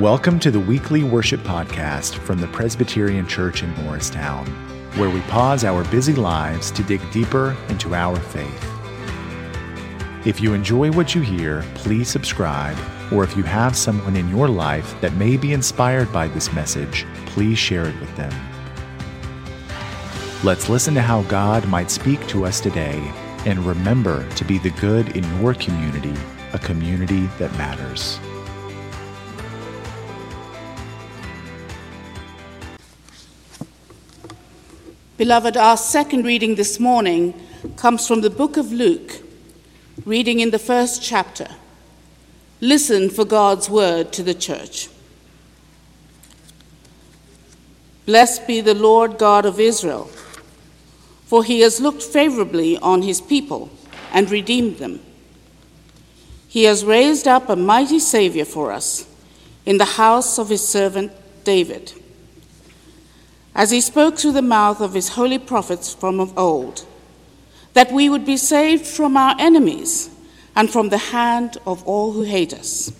Welcome to the weekly worship podcast from the Presbyterian Church in Morristown, where we pause our busy lives to dig deeper into our faith. If you enjoy what you hear, please subscribe, or if you have someone in your life that may be inspired by this message, please share it with them. Let's listen to how God might speak to us today and remember to be the good in your community, a community that matters. Beloved, our second reading this morning comes from the book of Luke, reading in the first chapter. Listen for God's word to the church. Blessed be the Lord God of Israel, for he has looked favorably on his people and redeemed them. He has raised up a mighty Savior for us in the house of his servant David as he spoke through the mouth of his holy prophets from of old, that we would be saved from our enemies and from the hand of all who hate us.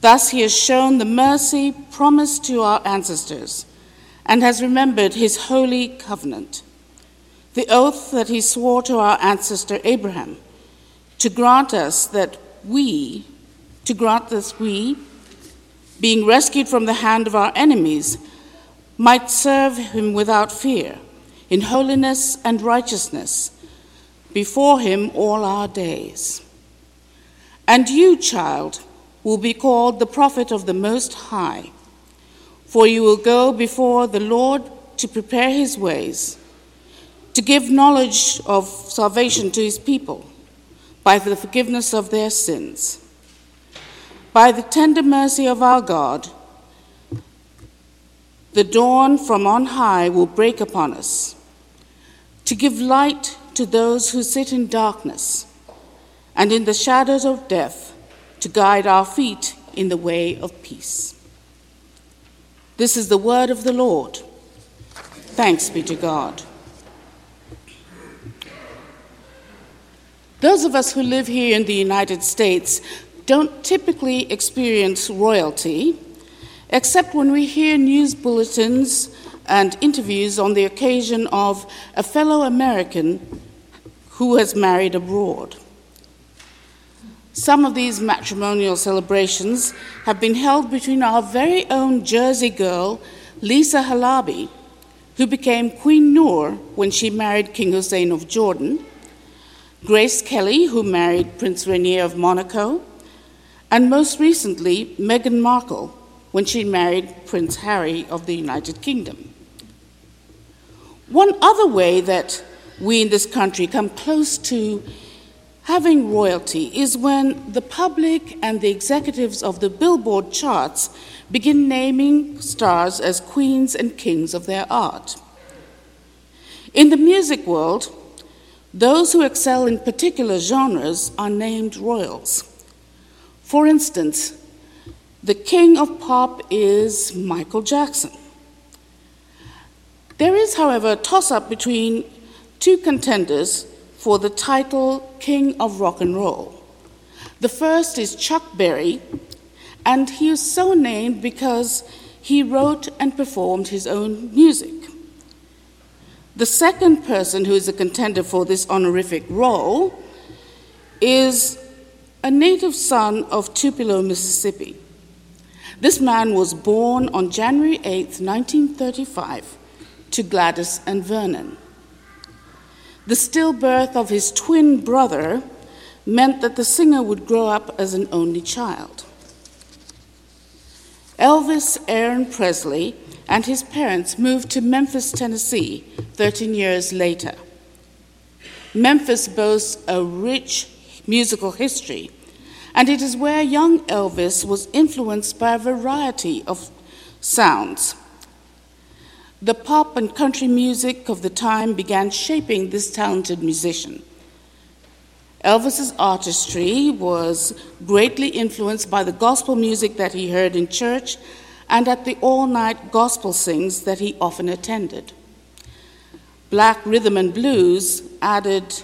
Thus he has shown the mercy promised to our ancestors and has remembered his holy covenant, the oath that he swore to our ancestor Abraham, to grant us that we, to grant us we, being rescued from the hand of our enemies, might serve him without fear, in holiness and righteousness, before him all our days. And you, child, will be called the prophet of the Most High, for you will go before the Lord to prepare his ways, to give knowledge of salvation to his people by the forgiveness of their sins. By the tender mercy of our God, the dawn from on high will break upon us to give light to those who sit in darkness and in the shadows of death to guide our feet in the way of peace. This is the word of the Lord. Thanks be to God. Those of us who live here in the United States don't typically experience royalty except when we hear news bulletins and interviews on the occasion of a fellow American who has married abroad. Some of these matrimonial celebrations have been held between our very own Jersey girl, Lisa Halaby, who became Queen Noor when she married King Hussein of Jordan, Grace Kelly, who married Prince Rainier of Monaco, and most recently, Meghan Markle, when she married Prince Harry of the United Kingdom. One other way that we in this country come close to having royalty is when the public and the executives of the Billboard charts begin naming stars as queens and kings of their art. In the music world, those who excel in particular genres are named royals. For instance, the king of pop is Michael Jackson. There is, however, a toss up between two contenders for the title King of Rock and Roll. The first is Chuck Berry, and he is so named because he wrote and performed his own music. The second person who is a contender for this honorific role is a native son of Tupelo, Mississippi. This man was born on January 8, 1935, to Gladys and Vernon. The stillbirth of his twin brother meant that the singer would grow up as an only child. Elvis Aaron Presley and his parents moved to Memphis, Tennessee, 13 years later. Memphis boasts a rich musical history and it is where young Elvis was influenced by a variety of sounds. The pop and country music of the time began shaping this talented musician. Elvis's artistry was greatly influenced by the gospel music that he heard in church and at the all night gospel sings that he often attended. Black rhythm and blues added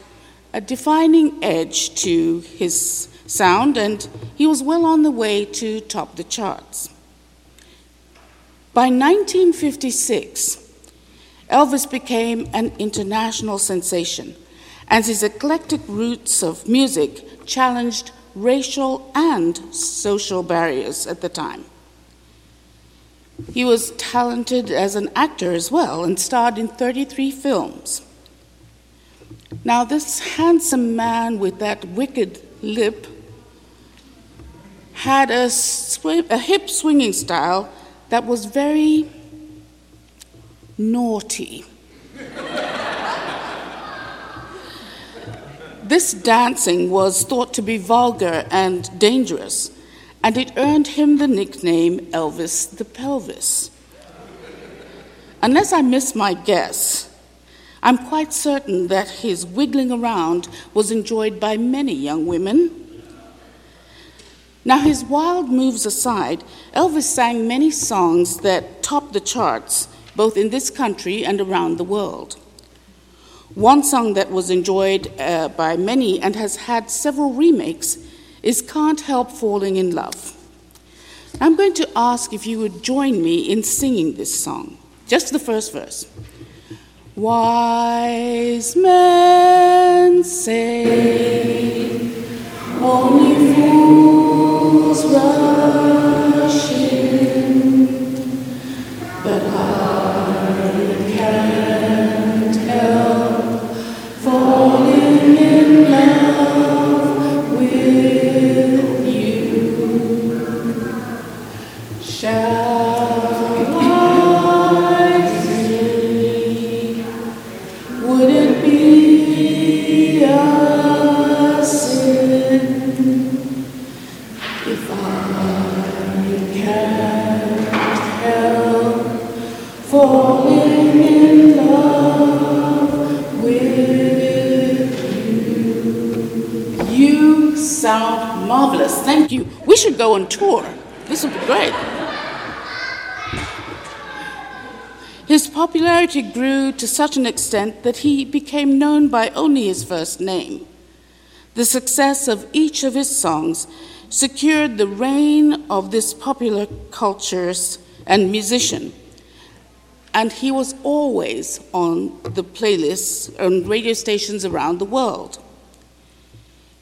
a defining edge to his sound, and he was well on the way to top the charts. By 1956, Elvis became an international sensation, as his eclectic roots of music challenged racial and social barriers at the time. He was talented as an actor as well and starred in 33 films. Now, this handsome man with that wicked lip had a, a hip swinging style that was very naughty. this dancing was thought to be vulgar and dangerous, and it earned him the nickname Elvis the Pelvis. Unless I miss my guess, I'm quite certain that his wiggling around was enjoyed by many young women. Now, his wild moves aside, Elvis sang many songs that topped the charts, both in this country and around the world. One song that was enjoyed uh, by many and has had several remakes is Can't Help Falling in Love. I'm going to ask if you would join me in singing this song, just the first verse. Wise men say only fools rush in, sound marvelous. Thank you. We should go on tour. This would be great. His popularity grew to such an extent that he became known by only his first name. The success of each of his songs secured the reign of this popular cultures and musician. And he was always on the playlists on radio stations around the world.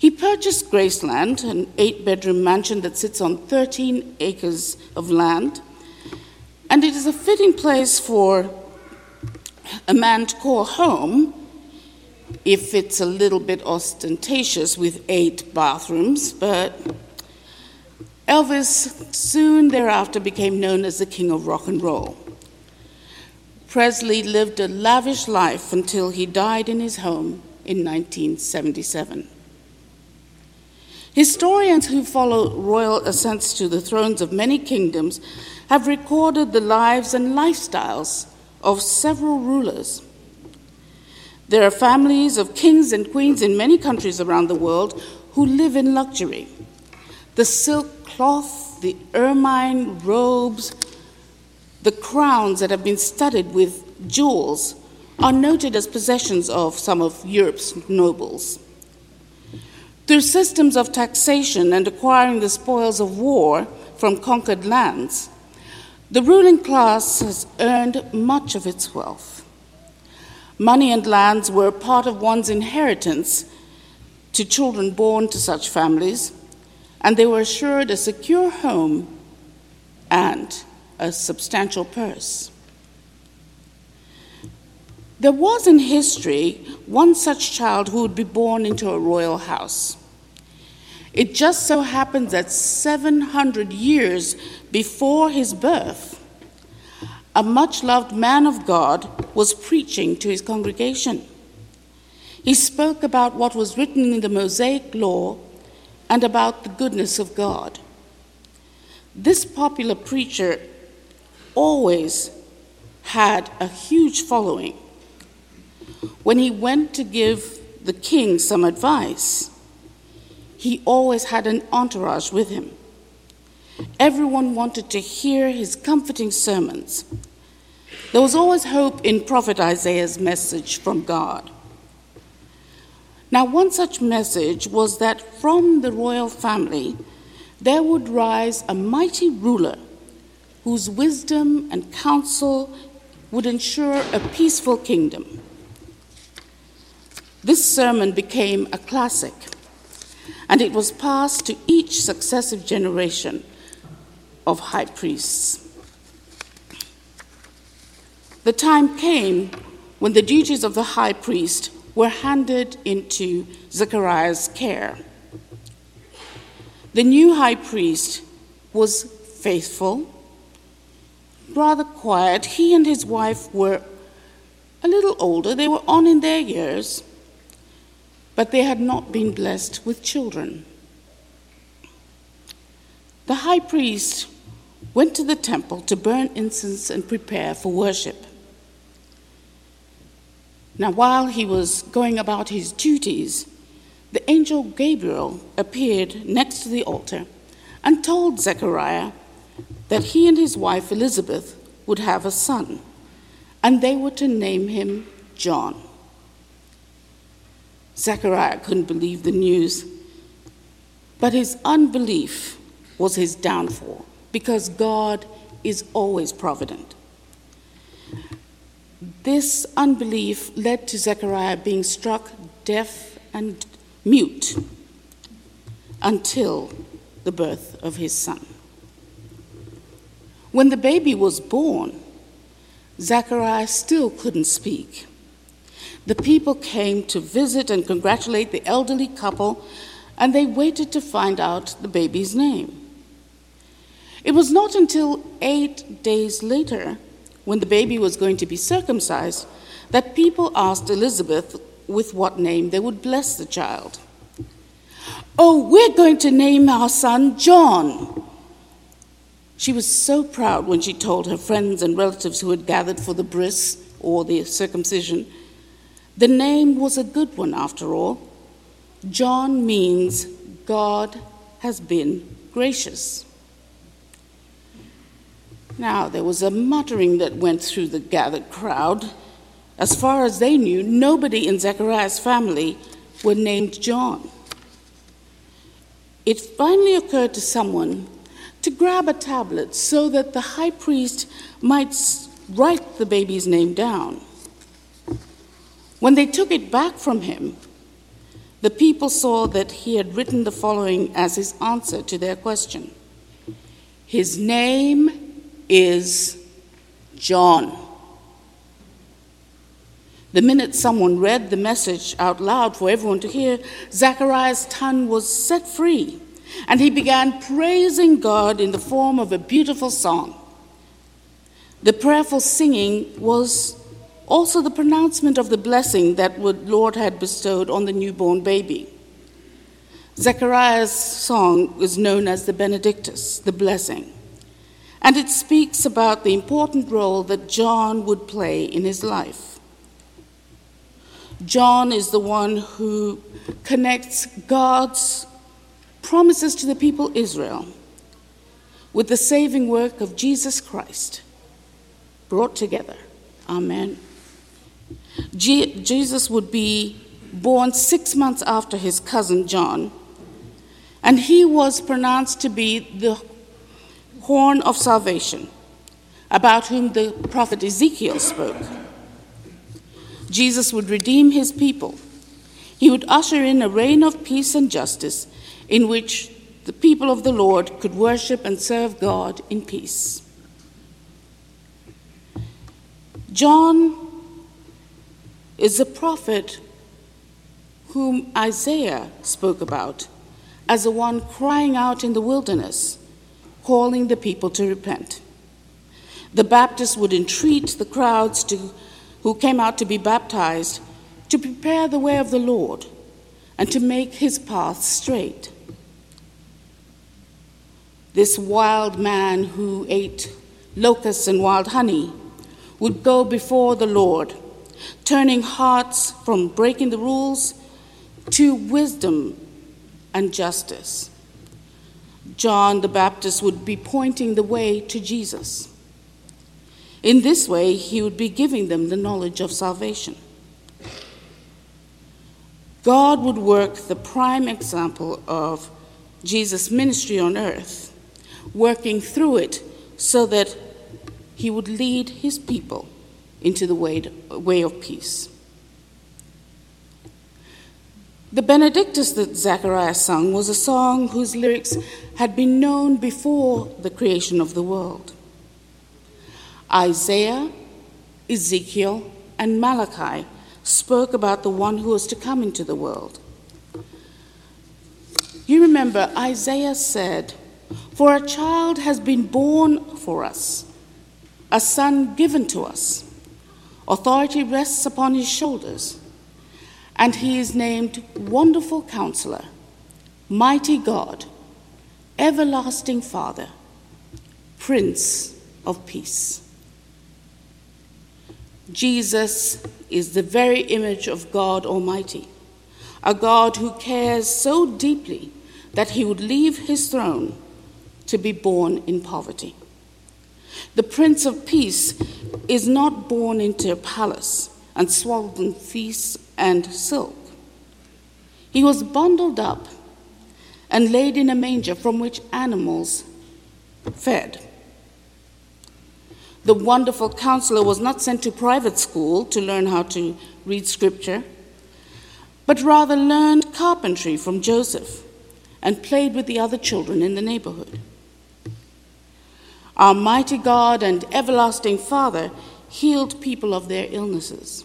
He purchased Graceland, an eight bedroom mansion that sits on 13 acres of land, and it is a fitting place for a man to call home if it's a little bit ostentatious with eight bathrooms, but Elvis soon thereafter became known as the king of rock and roll. Presley lived a lavish life until he died in his home in 1977. Historians who follow royal ascents to the thrones of many kingdoms have recorded the lives and lifestyles of several rulers. There are families of kings and queens in many countries around the world who live in luxury. The silk cloth, the ermine robes, the crowns that have been studded with jewels are noted as possessions of some of Europe's nobles. Through systems of taxation and acquiring the spoils of war from conquered lands, the ruling class has earned much of its wealth. Money and lands were part of one's inheritance to children born to such families, and they were assured a secure home and a substantial purse. There was in history one such child who would be born into a royal house. It just so happens that 700 years before his birth, a much loved man of God was preaching to his congregation. He spoke about what was written in the Mosaic law and about the goodness of God. This popular preacher always had a huge following. When he went to give the king some advice, he always had an entourage with him. Everyone wanted to hear his comforting sermons. There was always hope in Prophet Isaiah's message from God. Now, one such message was that from the royal family there would rise a mighty ruler whose wisdom and counsel would ensure a peaceful kingdom. This sermon became a classic, and it was passed to each successive generation of high priests. The time came when the duties of the high priest were handed into Zechariah's care. The new high priest was faithful, rather quiet. He and his wife were a little older, they were on in their years, but they had not been blessed with children. The high priest went to the temple to burn incense and prepare for worship. Now, while he was going about his duties, the angel Gabriel appeared next to the altar and told Zechariah that he and his wife Elizabeth would have a son, and they were to name him John. Zechariah couldn't believe the news, but his unbelief was his downfall because God is always provident. This unbelief led to Zechariah being struck deaf and mute until the birth of his son. When the baby was born, Zechariah still couldn't speak. The people came to visit and congratulate the elderly couple, and they waited to find out the baby's name. It was not until eight days later when the baby was going to be circumcised, that people asked Elizabeth with what name they would bless the child. Oh, we're going to name our son John. She was so proud when she told her friends and relatives who had gathered for the bris or the circumcision. The name was a good one after all. John means God has been gracious. Now, there was a muttering that went through the gathered crowd. As far as they knew, nobody in Zechariah's family were named John. It finally occurred to someone to grab a tablet so that the high priest might write the baby's name down. When they took it back from him, the people saw that he had written the following as his answer to their question His name is John. The minute someone read the message out loud for everyone to hear, Zechariah's tongue was set free, and he began praising God in the form of a beautiful song. The prayerful singing was also the pronouncement of the blessing that the Lord had bestowed on the newborn baby. Zechariah's song is known as the Benedictus, the blessing and it speaks about the important role that John would play in his life. John is the one who connects God's promises to the people Israel with the saving work of Jesus Christ brought together. Amen. Jesus would be born six months after his cousin John, and he was pronounced to be the horn of salvation, about whom the prophet Ezekiel spoke. Jesus would redeem his people. He would usher in a reign of peace and justice in which the people of the Lord could worship and serve God in peace. John is the prophet whom Isaiah spoke about as the one crying out in the wilderness calling the people to repent. The Baptist would entreat the crowds to, who came out to be baptized to prepare the way of the Lord and to make his path straight. This wild man who ate locusts and wild honey would go before the Lord, turning hearts from breaking the rules to wisdom and justice. John the Baptist would be pointing the way to Jesus. In this way, he would be giving them the knowledge of salvation. God would work the prime example of Jesus' ministry on earth, working through it so that he would lead his people into the way, way of peace. The Benedictus that Zacharias sung was a song whose lyrics had been known before the creation of the world. Isaiah, Ezekiel, and Malachi spoke about the one who was to come into the world. You remember, Isaiah said, For a child has been born for us, a son given to us. Authority rests upon his shoulders, and he is named Wonderful Counselor, Mighty God, Everlasting Father, Prince of Peace. Jesus is the very image of God Almighty, a God who cares so deeply that he would leave his throne to be born in poverty. The Prince of Peace is not born into a palace and swathed in fleece and silk. He was bundled up and laid in a manger from which animals fed. The wonderful counselor was not sent to private school to learn how to read scripture, but rather learned carpentry from Joseph and played with the other children in the neighborhood. Our mighty God and everlasting Father healed people of their illnesses.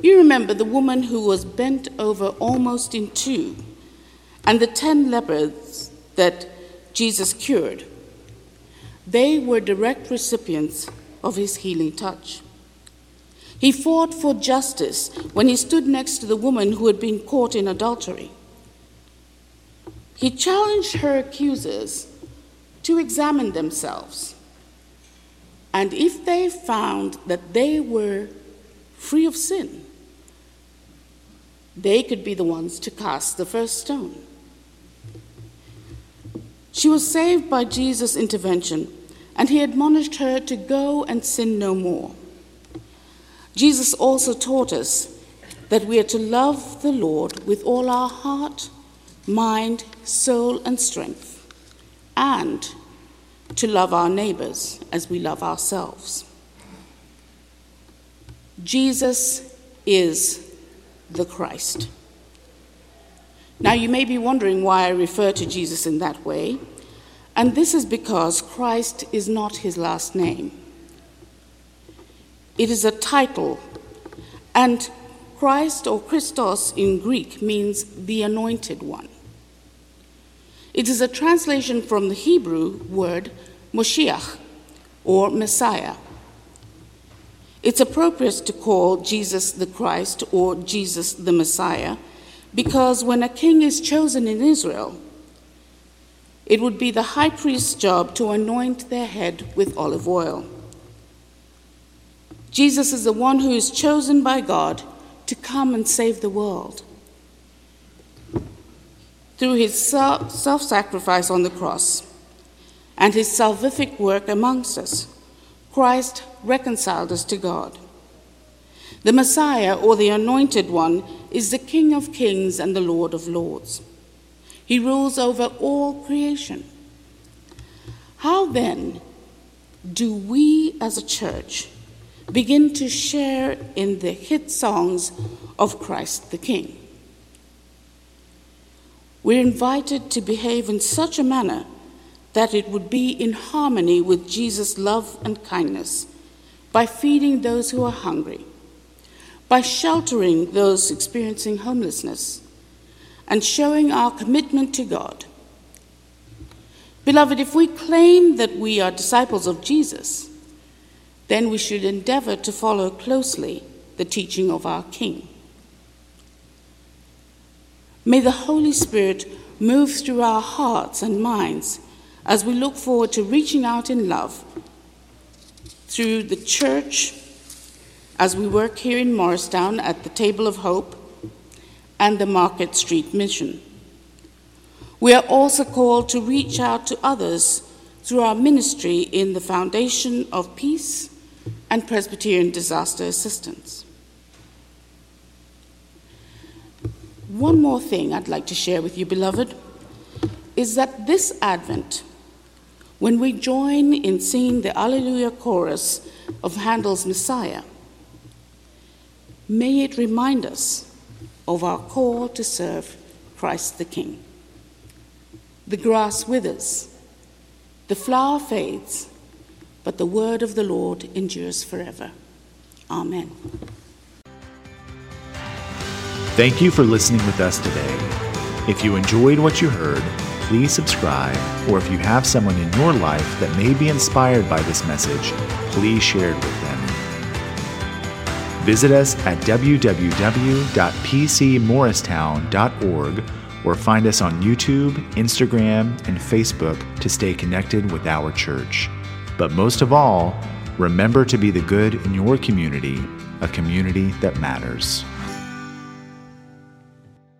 You remember the woman who was bent over almost in two, and the ten lepers that Jesus cured. They were direct recipients of his healing touch. He fought for justice when he stood next to the woman who had been caught in adultery. He challenged her accusers to examine themselves. And if they found that they were free of sin, they could be the ones to cast the first stone. She was saved by Jesus' intervention, and he admonished her to go and sin no more. Jesus also taught us that we are to love the Lord with all our heart, mind, soul, and strength, and to love our neighbors as we love ourselves. Jesus is the Christ. Now, you may be wondering why I refer to Jesus in that way, and this is because Christ is not his last name. It is a title, and Christ or Christos in Greek means the anointed one. It is a translation from the Hebrew word Moshiach, or Messiah. It's appropriate to call Jesus the Christ or Jesus the Messiah because when a king is chosen in Israel, it would be the high priest's job to anoint their head with olive oil. Jesus is the one who is chosen by God to come and save the world. Through his self sacrifice on the cross and his salvific work amongst us, Christ reconciled us to God. The Messiah, or the Anointed One, is the King of kings and the Lord of lords. He rules over all creation. How then do we as a church begin to share in the hit songs of Christ the King? We're invited to behave in such a manner that it would be in harmony with Jesus' love and kindness by feeding those who are hungry by sheltering those experiencing homelessness and showing our commitment to God. Beloved, if we claim that we are disciples of Jesus, then we should endeavor to follow closely the teaching of our King. May the Holy Spirit move through our hearts and minds as we look forward to reaching out in love through the church as we work here in Morristown at the Table of Hope and the Market Street Mission. We are also called to reach out to others through our ministry in the Foundation of Peace and Presbyterian Disaster Assistance. One more thing I'd like to share with you, beloved, is that this Advent, when we join in singing the Alleluia chorus of Handel's Messiah, may it remind us of our call to serve Christ the King. The grass withers, the flower fades, but the word of the Lord endures forever. Amen. Thank you for listening with us today. If you enjoyed what you heard, please subscribe, or if you have someone in your life that may be inspired by this message, please share it with them. Visit us at www.pcmorristown.org or find us on YouTube, Instagram, and Facebook to stay connected with our church. But most of all, remember to be the good in your community, a community that matters.